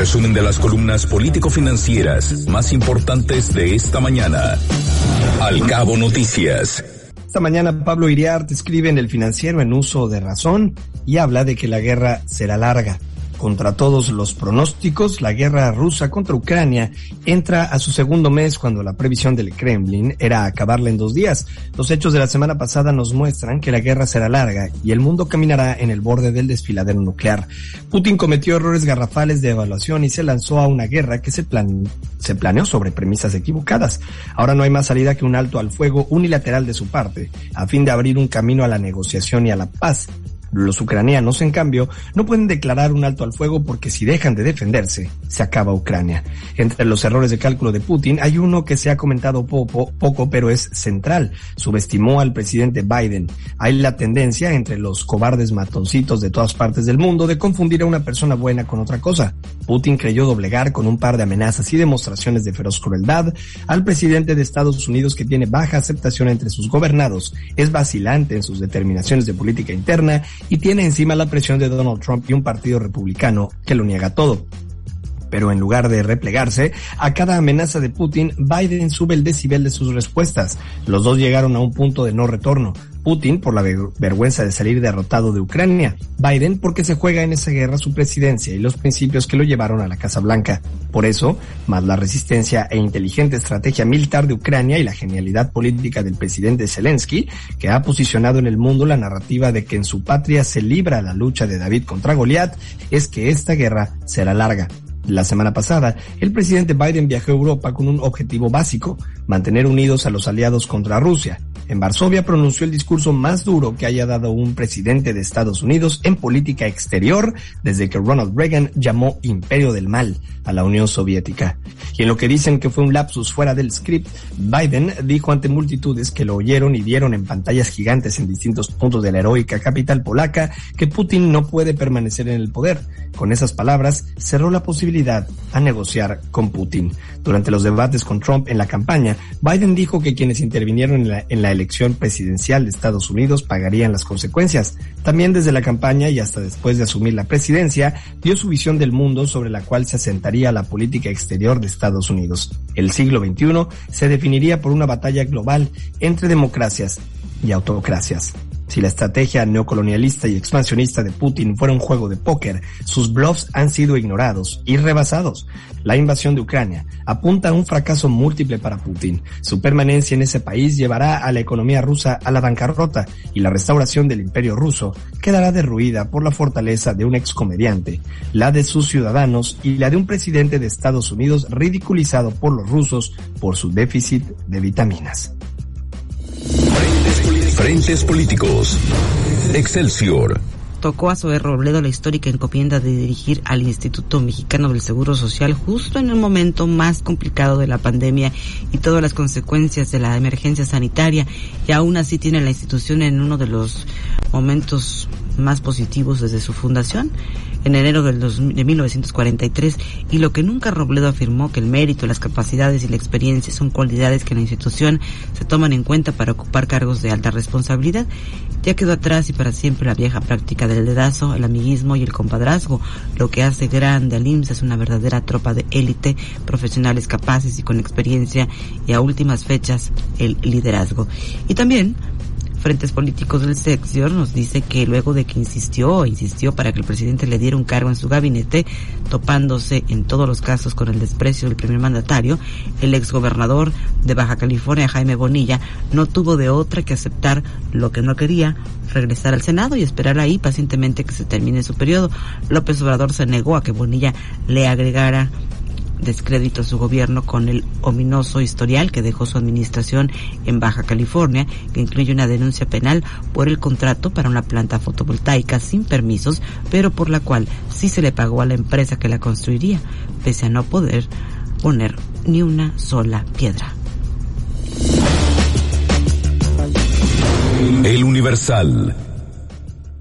resumen de las columnas político-financieras más importantes de esta mañana. Al cabo noticias. Esta mañana Pablo Iriart escribe en el financiero en uso de razón y habla de que la guerra será larga. Contra todos los pronósticos, la guerra rusa contra Ucrania entra a su segundo mes cuando la previsión del Kremlin era acabarla en dos días. Los hechos de la semana pasada nos muestran que la guerra será larga y el mundo caminará en el borde del desfiladero nuclear. Putin cometió errores garrafales de evaluación y se lanzó a una guerra que se, se planeó sobre premisas equivocadas. Ahora no hay más salida que un alto al fuego unilateral de su parte, a fin de abrir un camino a la negociación y a la paz los ucranianos, en cambio, no pueden declarar un alto al fuego porque si dejan de defenderse, se acaba Ucrania. Entre los errores de cálculo de Putin hay uno que se ha comentado poco, poco pero es central. Subestimó al presidente Biden. Hay la tendencia entre los cobardes matoncitos de todas partes del mundo de confundir a una persona buena con otra cosa. Putin creyó doblegar con un par de amenazas y demostraciones de feroz crueldad al presidente de Estados Unidos que tiene baja aceptación entre sus gobernados, es vacilante en sus determinaciones de política interna y tiene encima la presión de Donald Trump y un partido republicano que lo niega todo. Pero en lugar de replegarse, a cada amenaza de Putin, Biden sube el decibel de sus respuestas. Los dos llegaron a un punto de no retorno. Putin por la vergüenza de salir derrotado de Ucrania, Biden porque se juega en esa guerra su presidencia y los principios que lo llevaron a la Casa Blanca. Por eso, más la resistencia e inteligente estrategia militar de Ucrania y la genialidad política del presidente Zelensky, que ha posicionado en el mundo la narrativa de que en su patria se libra la lucha de David contra Goliat, es que esta guerra será larga. La semana pasada, el presidente Biden viajó a Europa con un objetivo básico, mantener unidos a los aliados contra Rusia. En Varsovia pronunció el discurso más duro que haya dado un presidente de Estados Unidos en política exterior desde que Ronald Reagan llamó imperio del mal a la Unión Soviética. Y en lo que dicen que fue un lapsus fuera del script, Biden dijo ante multitudes que lo oyeron y vieron en pantallas gigantes en distintos puntos de la heroica capital polaca que Putin no puede permanecer en el poder. Con esas palabras cerró la posibilidad a negociar con Putin. Durante los debates con Trump en la campaña, Biden dijo que quienes intervinieron en la, en la elección presidencial de Estados Unidos pagarían las consecuencias. También desde la campaña y hasta después de asumir la presidencia, dio su visión del mundo sobre la cual se asentaría la política exterior de Estados Unidos. El siglo XXI se definiría por una batalla global entre democracias y autocracias. Si la estrategia neocolonialista y expansionista de Putin fuera un juego de póker, sus bluffs han sido ignorados y rebasados. La invasión de Ucrania apunta a un fracaso múltiple para Putin. Su permanencia en ese país llevará a la economía rusa a la bancarrota y la restauración del imperio ruso quedará derruida por la fortaleza de un excomediante, la de sus ciudadanos y la de un presidente de Estados Unidos ridiculizado por los rusos por su déficit de vitaminas. Frentes políticos. Excelsior. Tocó a Zoe Robledo la histórica encomienda de dirigir al Instituto Mexicano del Seguro Social justo en el momento más complicado de la pandemia y todas las consecuencias de la emergencia sanitaria y aún así tiene la institución en uno de los momentos más positivos desde su fundación en enero del de 1943 y lo que nunca Robledo afirmó que el mérito, las capacidades y la experiencia son cualidades que en la institución se toman en cuenta para ocupar cargos de alta responsabilidad. Ya quedó atrás y para siempre la vieja práctica del dedazo, el amiguismo y el compadrazgo. Lo que hace grande al IMSS es una verdadera tropa de élite, profesionales capaces y con experiencia y a últimas fechas el liderazgo. Y también Frentes Políticos del Sector nos dice que luego de que insistió, insistió para que el presidente le diera un cargo en su gabinete, topándose en todos los casos con el desprecio del primer mandatario, el exgobernador de Baja California, Jaime Bonilla, no tuvo de otra que aceptar lo que no quería, regresar al Senado y esperar ahí pacientemente que se termine su periodo. López Obrador se negó a que Bonilla le agregara descrédito a su gobierno con el ominoso historial que dejó su administración en Baja California, que incluye una denuncia penal por el contrato para una planta fotovoltaica sin permisos, pero por la cual sí se le pagó a la empresa que la construiría, pese a no poder poner ni una sola piedra. El Universal.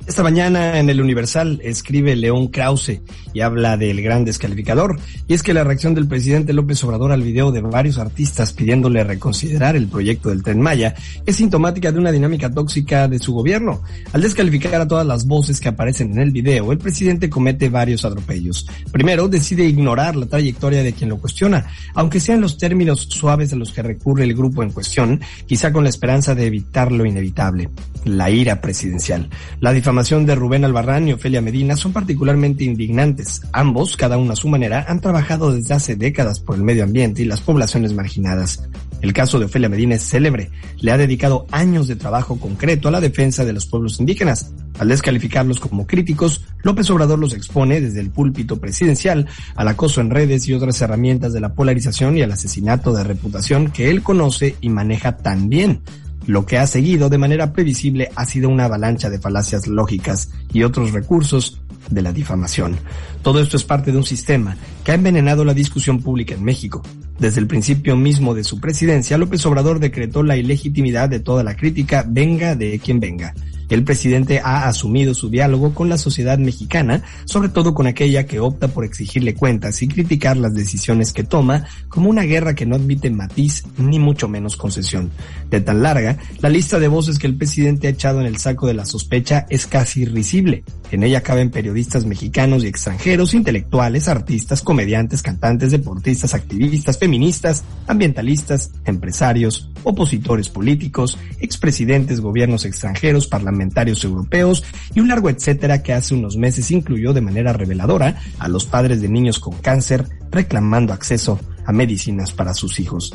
Esta mañana en el Universal escribe León Krause y habla del gran descalificador. Y es que la reacción del presidente López Obrador al video de varios artistas pidiéndole reconsiderar el proyecto del Tren Maya es sintomática de una dinámica tóxica de su gobierno. Al descalificar a todas las voces que aparecen en el video, el presidente comete varios atropellos. Primero, decide ignorar la trayectoria de quien lo cuestiona, aunque sean los términos suaves de los que recurre el grupo en cuestión, quizá con la esperanza de evitar lo inevitable, la ira presidencial. La difamación de Rubén Albarrán y Ofelia Medina son particularmente indignantes. Ambos, cada uno a su manera, han trabajado desde hace décadas por el medio ambiente y las poblaciones marginadas. El caso de Ofelia Medina es célebre. Le ha dedicado años de trabajo concreto a la defensa de los pueblos indígenas. Al descalificarlos como críticos, López Obrador los expone desde el púlpito presidencial al acoso en redes y otras herramientas de la polarización y al asesinato de reputación que él conoce y maneja tan bien. Lo que ha seguido de manera previsible ha sido una avalancha de falacias lógicas y otros recursos de la difamación. Todo esto es parte de un sistema que ha envenenado la discusión pública en México. Desde el principio mismo de su presidencia, López Obrador decretó la ilegitimidad de toda la crítica, venga de quien venga. El presidente ha asumido su diálogo con la sociedad mexicana, sobre todo con aquella que opta por exigirle cuentas y criticar las decisiones que toma como una guerra que no admite matiz ni mucho menos concesión. De tan larga, la lista de voces que el presidente ha echado en el saco de la sospecha es casi irrisible. En ella caben periodistas mexicanos y extranjeros, intelectuales, artistas, comediantes, cantantes, deportistas, activistas, feministas, ambientalistas, empresarios, opositores políticos, expresidentes, gobiernos extranjeros, parlamentarios europeos y un largo etcétera que hace unos meses incluyó de manera reveladora a los padres de niños con cáncer reclamando acceso a medicinas para sus hijos.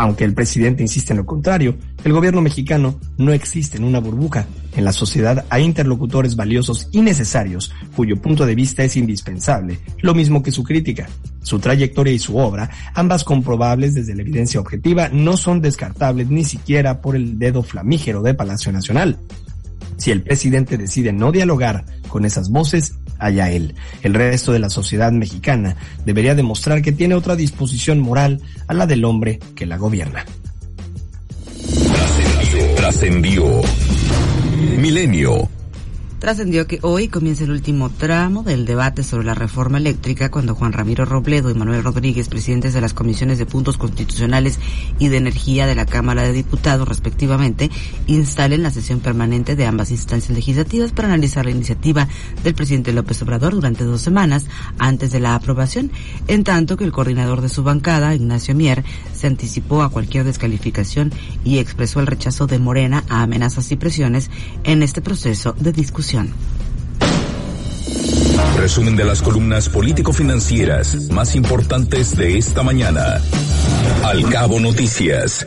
Aunque el presidente insiste en lo contrario, el gobierno mexicano no existe en una burbuja. En la sociedad hay interlocutores valiosos y necesarios cuyo punto de vista es indispensable, lo mismo que su crítica. Su trayectoria y su obra, ambas comprobables desde la evidencia objetiva, no son descartables ni siquiera por el dedo flamígero de Palacio Nacional. Si el presidente decide no dialogar con esas voces, allá él. El resto de la sociedad mexicana debería demostrar que tiene otra disposición moral a la del hombre que la gobierna. Trascendió. Milenio Trascendió que hoy comienza el último tramo del debate sobre la reforma eléctrica cuando Juan Ramiro Robledo y Manuel Rodríguez, presidentes de las comisiones de puntos constitucionales y de energía de la Cámara de Diputados respectivamente, instalen la sesión permanente de ambas instancias legislativas para analizar la iniciativa del presidente López Obrador durante dos semanas antes de la aprobación, en tanto que el coordinador de su bancada, Ignacio Mier, se anticipó a cualquier descalificación y expresó el rechazo de Morena a amenazas y presiones en este proceso de Resumen de las columnas político-financieras más importantes de esta mañana. Al cabo noticias.